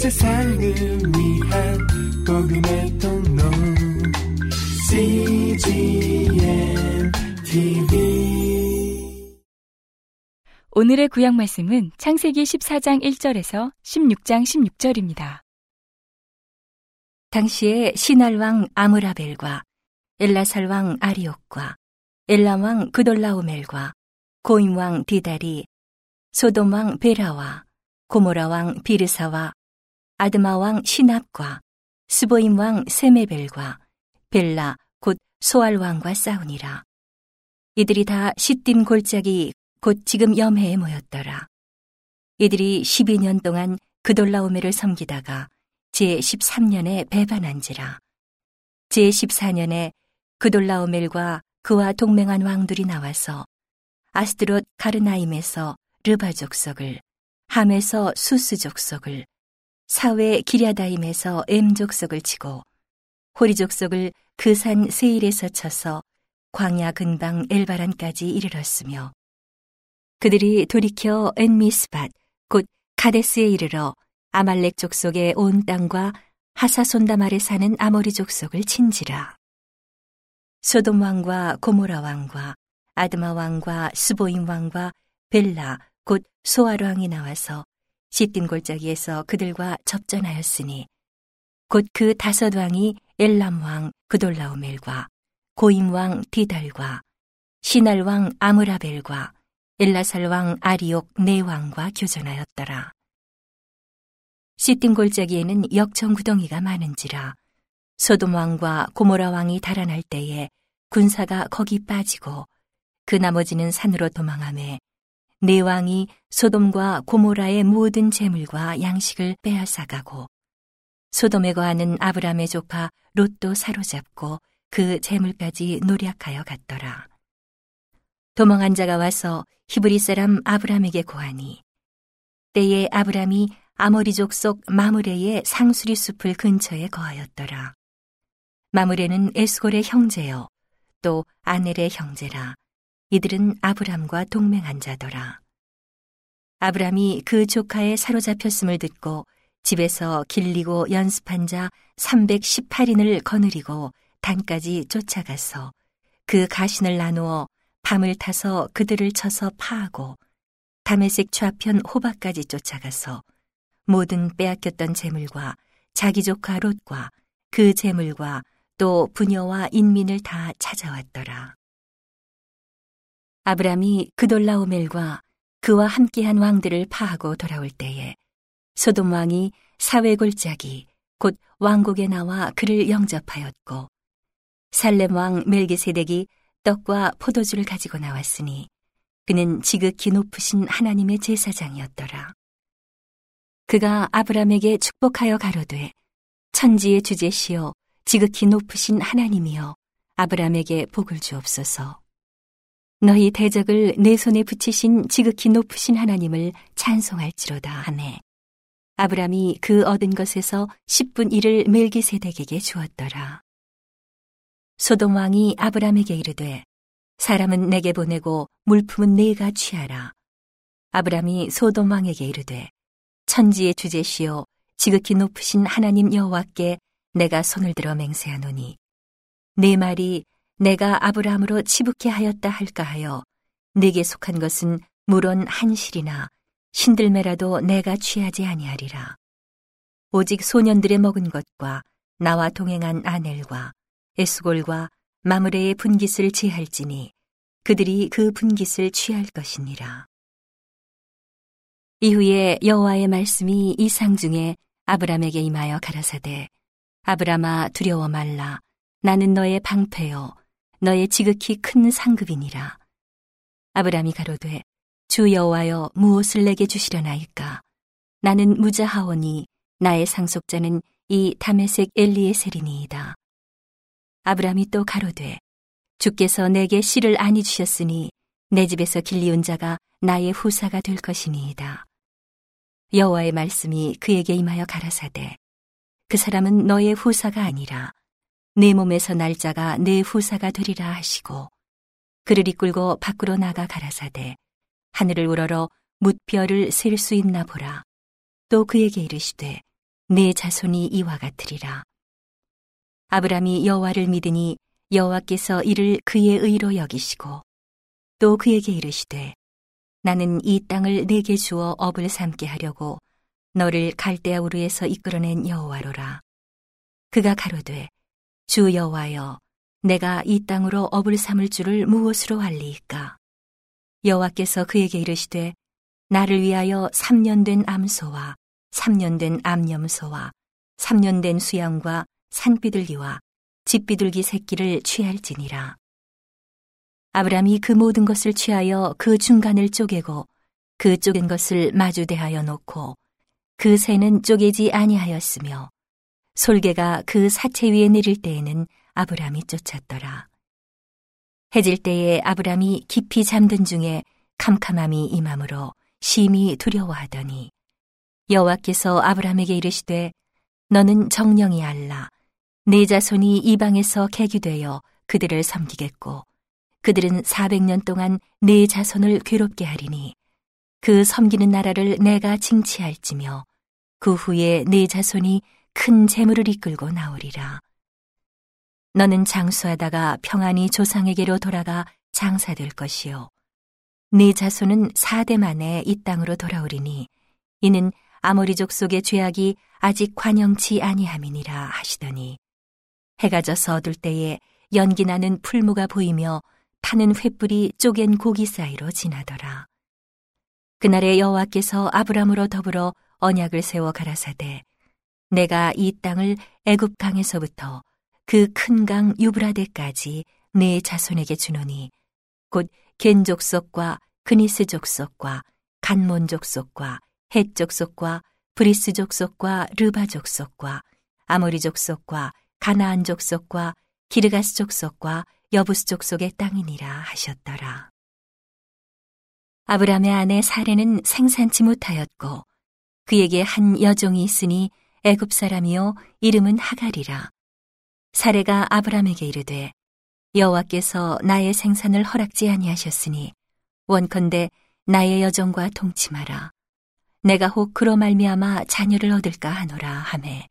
세상을 위한 복음의 통로 CGM TV 오늘의 구약 말씀은 창세기 14장 1절에서 16장 16절입니다. 당시에 시날왕 아므라벨과 엘라살왕 아리옥과 엘람왕 그돌라오멜과 고임왕 디달이 소돔왕 베라와 고모라왕 비르사와 아드마왕 시납과 스보임왕 세메벨과 벨라 곧 소알왕과 싸우니라. 이들이 다 시딤 골짜기 곧 지금 염해에 모였더라. 이들이 12년 동안 그돌라오메를 섬기다가 제13년에 배반한지라. 제14년에 그돌라오멜과 그와 동맹한 왕들이 나와서 아스드롯 가르나임에서 르바 족속을, 함에서 수스 족속을, 사회 기랴다임에서 엠 족속을 치고 호리 족속을 그 산 세일에서 쳐서 광야 근방 엘바란까지 이르렀으며 그들이 돌이켜 엔미스밭 곧 카데스에 이르러 아말렉 족속의 온 땅과 하사손담 아래 사는 아모리 족속을 친지라. 소돔 왕과 고모라 왕과 아드마 왕과 스보임 왕과 벨라 곧 소알 왕이 나와서 시딘 골짜기에서 그들과 접전하였으니 곧 그 다섯 왕이 엘람 왕 그돌라오멜과 고임 왕 디달과 시날 왕 아므라벨과 엘라살 왕 아리옥 네 왕과 교전하였더라. 시딘 골짜기에는 역청 구덩이가 많은지라 소돔 왕과 고모라 왕이 달아날 때에 군사가 거기 빠지고 그 나머지는 산으로 도망함에 네 왕이 소돔과 고모라의 모든 재물과 양식을 빼앗아가고 소돔에 거하는 아브람의 조카 롯도 사로잡고 그 재물까지 노력하여 갔더라. 도망한 자가 와서 히브리 사람 아브람에게 고하니 때에 아브람이 아모리족 속 마무레의 상수리 숲을 근처에 거하였더라. 마무레는 에스골의 형제요 또 아넬의 형제라. 이들은 아브람과 동맹한 자더라. 아브람이 그 조카의 사로잡혔음을 듣고 집에서 길리고 연습한 자 318인을 거느리고 단까지 쫓아가서 그 가신을 나누어 밤을 타서 그들을 쳐서 파하고 담에색 좌편 호박까지 쫓아가서 모든 빼앗겼던 재물과 자기 조카 롯과 그 재물과 또 부녀와 인민을 다 찾아왔더라. 아브람이 그돌라오멜과 그와 함께한 왕들을 파하고 돌아올 때에 소돔 왕이 사회 골짜기 곧 왕국에 나와 그를 영접하였고 살렘 왕 멜기세덱이 떡과 포도주를 가지고 나왔으니 그는 지극히 높으신 하나님의 제사장이었더라. 그가 아브람에게 축복하여 가로되 천지의 주제시여 지극히 높으신 하나님이여 아브람에게 복을 주옵소서. 너희 대적을 내 손에 붙이신 지극히 높으신 하나님을 찬송할지로다 하매 아브람이 그 얻은 것에서 10분 1을 멜기세덱에게 주었더라. 소돔 왕이 아브람에게 이르되 사람은 내게 보내고 물품은 내가 취하라. 아브람이 소돔 왕에게 이르되 천지의 주제시여 지극히 높으신 하나님 여호와께 내가 손을 들어 맹세하노니 내 말이 내가 아브라함으로 치북케 하였다 할까 하여 내게 속한 것은 물론 한실이나 신들매라도 내가 취하지 아니하리라. 오직 소년들의 먹은 것과 나와 동행한 아넬과 에스골과 마므레의 분깃을 제할지니 그들이 그 분깃을 취할 것이니라. 이후에 여호와의 말씀이 이상 중에 아브람에게 임하여 가라사대 아브라마 두려워 말라 나는 너의 방패요 너의 지극히 큰 상급이니라. 아브람이 가로되 주 여호와여 무엇을 내게 주시려나이까? 나는 무자하오니 나의 상속자는 이 다메색 엘리에셀이니이다. 아브람이 또 가로되 주께서 내게 씨를 아니 주셨으니 내 집에서 길리온 자가 나의 후사가 될 것이니이다. 여호와의 말씀이 그에게 임하여 가라사대 그 사람은 너의 후사가 아니라 내 몸에서 날짜가 내 후사가 되리라 하시고 그를 이끌고 밖으로 나가 가라사대 하늘을 우러러 뭇별을 셀 수 있나 보라 또 그에게 이르시되 네 자손이 이와 같으리라. 아브람이 여호와를 믿으니 여호와께서 이를 그의 의로 여기시고 또 그에게 이르시되 나는 이 땅을 내게 주어 업을 삼게 하려고 너를 갈대아 우르에서 이끌어낸 여호와로라. 그가 가로되 주 여호와여 내가 이 땅으로 업을 삼을 줄을 무엇으로 알리이까? 여호와께서 그에게 이르시되 나를 위하여 3년 된 암소와 3년 된 암염소와 3년 된 수양과 산비둘기와 집비둘기 새끼를 취할지니라. 아브람이 그 모든 것을 취하여 그 중간을 쪼개고 그 쪼갠 것을 마주 대하여 놓고 그 새는 쪼개지 아니하였으며 솔개가 그 사체 위에 내릴 때에는 아브람이 쫓았더라. 해질 때에 아브람이 깊이 잠든 중에 캄캄함이 임함으로 심히 두려워하더니 여호와께서 아브람에게 이르시되 너는 정령이 알라 네 자손이 이방에서 개기되어 그들을 섬기겠고 그들은 400년 동안 네 자손을 괴롭게 하리니 그 섬기는 나라를 내가 징치할지며 그 후에 네 자손이 큰 재물을 이끌고 나오리라. 너는 장수하다가 평안히 조상에게로 돌아가 장사될 것이요. 네 자손은 사대 만에 이 땅으로 돌아오리니 이는 아모리족 속의 죄악이 아직 관영치 아니함이니라 하시더니 해가 져서 어둘 때에 연기 나는 풀무가 보이며 타는 횃불이 쪼갠 고기 사이로 지나더라. 그날에 여호와께서 아브람으로 더불어 언약을 세워 가라사대 내가 이 땅을 애굽 강에서부터 그 큰 강 유브라데까지 내 자손에게 주노니 곧 겐족 속과 그니스 족 속과 갓몬 족 속과 헷 족 속과 브리스 족 속과 르바 족 속과 아모리 족 속과 가나안 족 속과 기르가스 족 속과 여부스 족 속의 땅이니라 하셨더라. 아브람의 아내 사래는 생산치 못하였고 그에게 한 여종이 있으니 애굽 사람이요 이름은 하갈이라. 사례가 아브람에게 이르되 여호와께서 나의 생산을 허락지 아니하셨으니 원컨대 나의 여종과 동침하라. 내가 혹 그로 말미암아 자녀를 얻을까 하노라 하매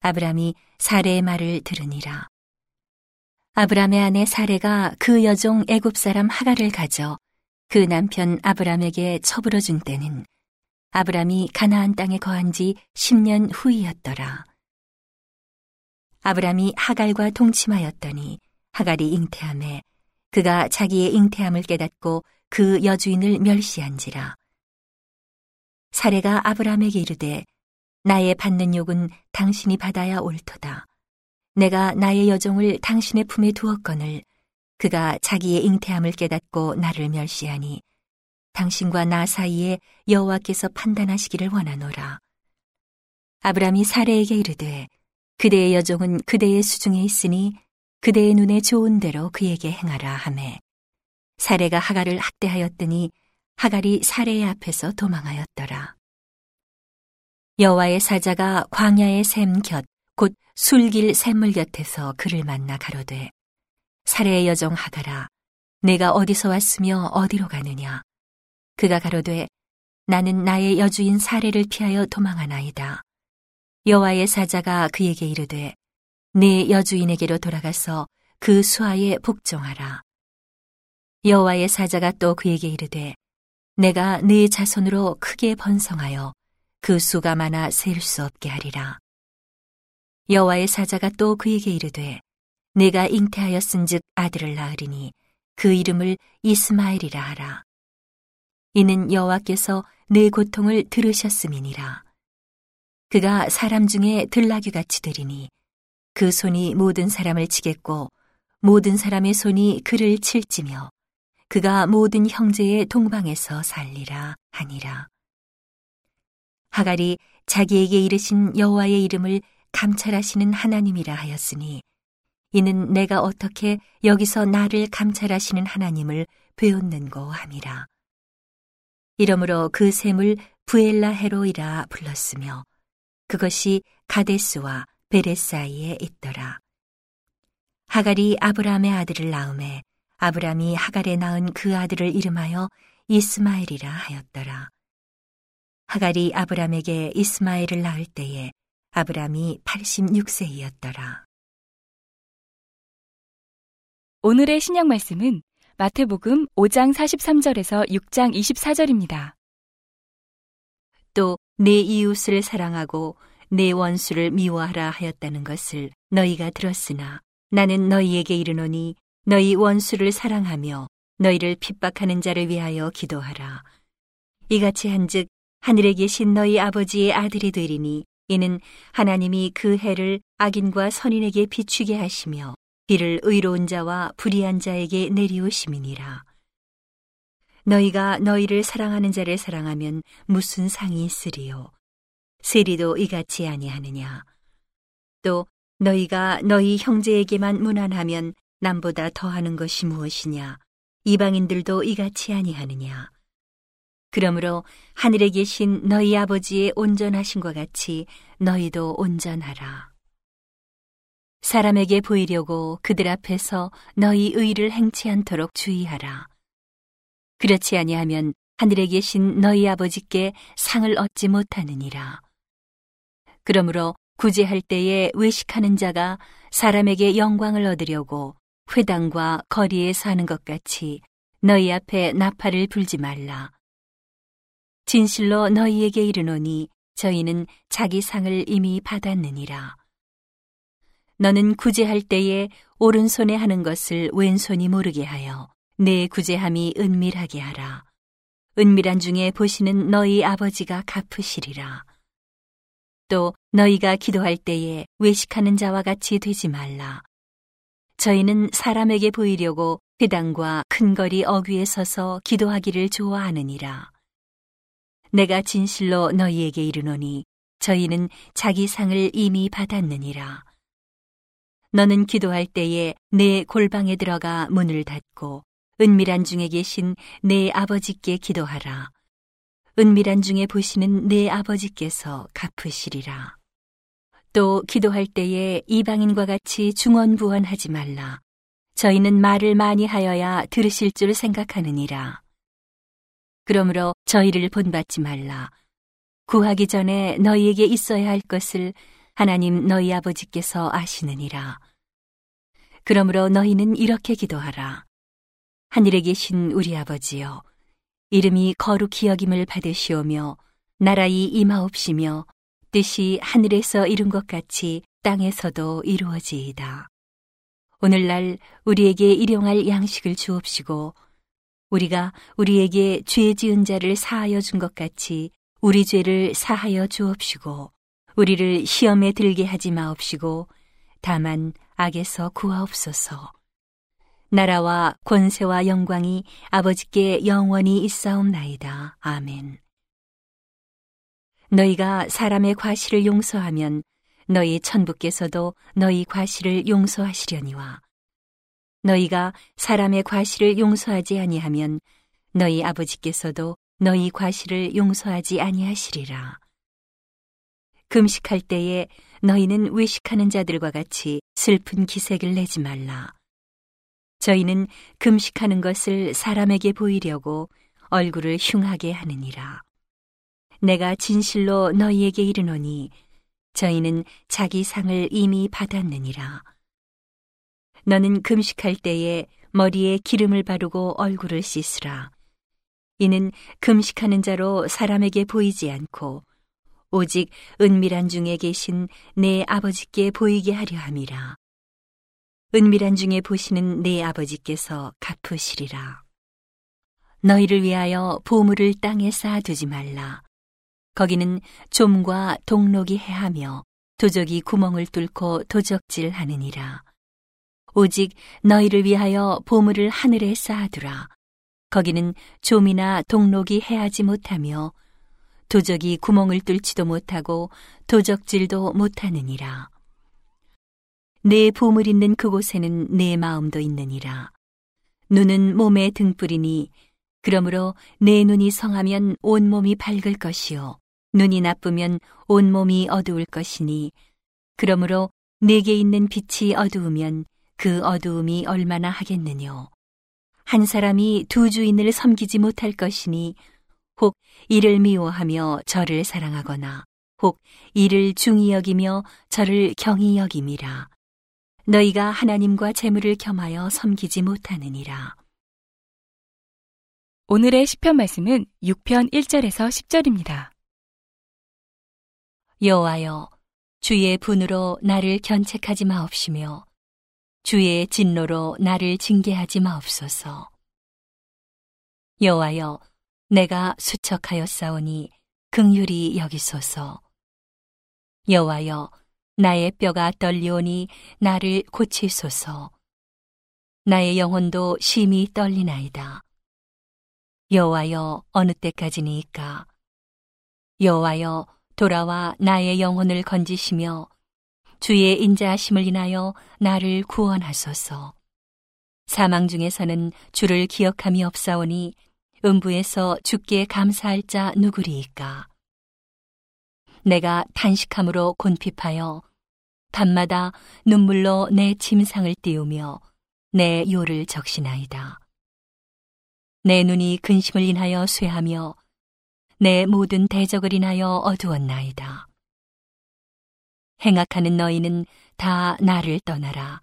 아브람이 사례의 말을 들으니라. 아브람의 아내 사례가 그 여종 애굽 사람 하갈을 가져 그 남편 아브람에게 처불어 준 때는 아브람이 가나안 땅에 거한 지 10년 후이었더라. 아브람이 하갈과 동침하였더니 하갈이 잉태함에 그가 자기의 잉태함을 깨닫고 그 여주인을 멸시한지라. 사례가 아브람에게 이르되 나의 받는 욕은 당신이 받아야 옳도다. 내가 나의 여종을 당신의 품에 두었거늘 그가 자기의 잉태함을 깨닫고 나를 멸시하니 당신과 나 사이에 여호와께서 판단하시기를 원하노라. 아브람이 사례에게 이르되 그대의 여종은 그대의 수중에 있으니 그대의 눈에 좋은 대로 그에게 행하라 하매 사례가 하갈을 학대하였더니 하갈이 사례의 앞에서 도망하였더라. 여호와의 사자가 광야의 샘 곁 곧 술길 샘물 곁에서 그를 만나 가로되 사례의 여종 하갈아 내가 어디서 왔으며 어디로 가느냐 그가 가로되 나는 나의 여주인 사례를 피하여 도망하나이다. 여호와의 사자가 그에게 이르되 네 여주인에게로 돌아가서 그 수하에 복종하라. 여호와의 사자가 또 그에게 이르되 내가 네 자손으로 크게 번성하여 그 수가 많아 셀 수 없게 하리라. 여호와의 사자가 또 그에게 이르되 내가 잉태하였은즉 아들을 낳으리니 그 이름을 이스마엘이라 하라. 이는 여호와께서 내 고통을 들으셨음이니라. 그가 사람 중에 들나귀 같이 되리니 그 손이 모든 사람을 치겠고 모든 사람의 손이 그를 칠지며 그가 모든 형제의 동방에서 살리라 하니라. 하갈이 자기에게 이르신 여호와의 이름을 감찰하시는 하나님이라 하였으니 이는 내가 어떻게 여기서 나를 감찰하시는 하나님을 배웠는고 함이라. 이러므로 그 샘을 부엘라 헤로이라 불렀으며 그것이 가데스와 베레 사이에 있더라. 하갈이 아브라함의 아들을 낳음에 아브람이 하갈에 낳은 그 아들을 이름하여 이스마엘이라 하였더라. 하갈이 아브람에게 이스마엘을 낳을 때에 아브람이 86세이었더라. 오늘의 신약 말씀은 마태복음 5장 43절에서 6장 24절입니다. 또 내 이웃을 사랑하고 내 원수를 미워하라 하였다는 것을 너희가 들었으나 나는 너희에게 이르노니 너희 원수를 사랑하며 너희를 핍박하는 자를 위하여 기도하라. 이같이 한즉 하늘에 계신 너희 아버지의 아들이 되리니 이는 하나님이 그 해를 악인과 선인에게 비추게 하시며 비를 의로운 자와 불의한 자에게 내리우심이니라. 너희가 너희를 사랑하는 자를 사랑하면 무슨 상이 있으리요? 세리도 이같이 아니하느냐? 또 너희가 너희 형제에게만 무난하면 남보다 더하는 것이 무엇이냐? 이방인들도 이같이 아니하느냐? 그러므로 하늘에 계신 너희 아버지의 온전하신과 같이 너희도 온전하라. 사람에게 보이려고 그들 앞에서 너희 의를 행치 않도록 주의하라. 그렇지 아니하면 하늘에 계신 너희 아버지께 상을 얻지 못하느니라. 그러므로 구제할 때에 외식하는 자가 사람에게 영광을 얻으려고 회당과 거리에 사는 것 같이 너희 앞에 나팔을 불지 말라. 진실로 너희에게 이르노니 저희는 자기 상을 이미 받았느니라. 너는 구제할 때에 오른손에 하는 것을 왼손이 모르게 하여 내 구제함이 은밀하게 하라. 은밀한 중에 보시는 너희 아버지가 갚으시리라. 또 너희가 기도할 때에 외식하는 자와 같이 되지 말라. 저희는 사람에게 보이려고 회당과 큰 거리 어귀에 서서 기도하기를 좋아하느니라. 내가 진실로 너희에게 이르노니 저희는 자기 상을 이미 받았느니라. 너는 기도할 때에 내 골방에 들어가 문을 닫고 은밀한 중에 계신 내 아버지께 기도하라. 은밀한 중에 보시는 내 아버지께서 갚으시리라. 또 기도할 때에 이방인과 같이 중언부언하지 말라. 저희는 말을 많이 하여야 들으실 줄 생각하느니라. 그러므로 저희를 본받지 말라. 구하기 전에 너희에게 있어야 할 것을 하나님 너희 아버지께서 아시느니라. 그러므로 너희는 이렇게 기도하라. 하늘에 계신 우리 아버지여, 이름이 거룩히 여김을 받으시오며, 나라이 임하옵시며, 뜻이 하늘에서 이룬 것 같이 땅에서도 이루어지이다. 오늘날 우리에게 일용할 양식을 주옵시고, 우리가 우리에게 죄 지은 자를 사하여 준 것 같이 우리 죄를 사하여 주옵시고, 우리를 시험에 들게 하지 마옵시고, 다만 악에서 구하옵소서. 나라와 권세와 영광이 아버지께 영원히 있사옵나이다. 아멘. 너희가 사람의 과실을 용서하면 너희 천부께서도 너희 과실을 용서하시려니와 너희가 사람의 과실을 용서하지 아니하면 너희 아버지께서도 너희 과실을 용서하지 아니하시리라. 금식할 때에 너희는 외식하는 자들과 같이 슬픈 기색을 내지 말라. 저희는 금식하는 것을 사람에게 보이려고 얼굴을 흉하게 하느니라. 내가 진실로 너희에게 이르노니 저희는 자기 상을 이미 받았느니라. 너는 금식할 때에 머리에 기름을 바르고 얼굴을 씻으라. 이는 금식하는 자로 사람에게 보이지 않고 오직 은밀한 중에 계신 내 아버지께 보이게 하려 함이라. 은밀한 중에 보시는 내 아버지께서 갚으시리라. 너희를 위하여 보물을 땅에 쌓아두지 말라. 거기는 좀과 동록이 해하며 도적이 구멍을 뚫고 도적질 하느니라. 오직 너희를 위하여 보물을 하늘에 쌓아두라. 거기는 좀이나 동록이 해하지 못하며 도적이 구멍을 뚫지도 못하고 도적질도 못하느니라. 내 보물 있는 그곳에는 내 마음도 있느니라. 눈은 몸의 등불이니 그러므로 내 눈이 성하면 온 몸이 밝을 것이요 눈이 나쁘면 온 몸이 어두울 것이니 그러므로 내게 있는 빛이 어두우면 그 어두움이 얼마나 하겠느뇨 한 사람이 두 주인을 섬기지 못할 것이니 혹 이를 미워하며 저를 사랑하거나 혹 이를 중히 여기며 저를 경히 여김이라. 너희가 하나님과 재물을 겸하여 섬기지 못하느니라. 오늘의 시편 말씀은 6편 1절에서 10절입니다. 여호와여 주의 분으로 나를 견책하지 마옵시며 주의 진노로 나를 징계하지 마옵소서. 여호와여 내가 수척하였사오니 긍휼히 여기소서. 여호와여 나의 뼈가 떨리오니 나를 고치소서. 나의 영혼도 심히 떨리나이다. 여호와여 어느 때까지니까? 여호와여 돌아와 나의 영혼을 건지시며 주의 인자하심을 인하여 나를 구원하소서. 사망 중에서는 주를 기억함이 없사오니 음부에서 주께 감사할 자 누구리이까? 내가 탄식함으로 곤핍하여 밤마다 눈물로 내 침상을 띄우며 내 요를 적시나이다. 내 눈이 근심을 인하여 쇠하며 내 모든 대적을 인하여 어두웠나이다. 행악하는 너희는 다 나를 떠나라.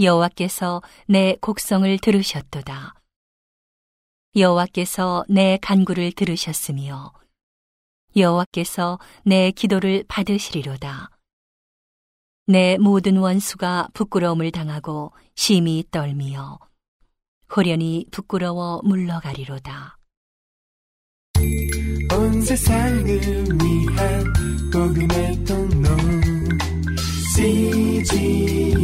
여호와께서 내 곡성을 들으셨도다. 여호와께서 내 간구를 들으셨으며 여호와께서 내 기도를 받으시리로다. 내 모든 원수가 부끄러움을 당하고 심히 떨미어 호련히 부끄러워 물러가리로다. 온 세상을 위한 복음의 통로 CGM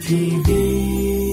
TV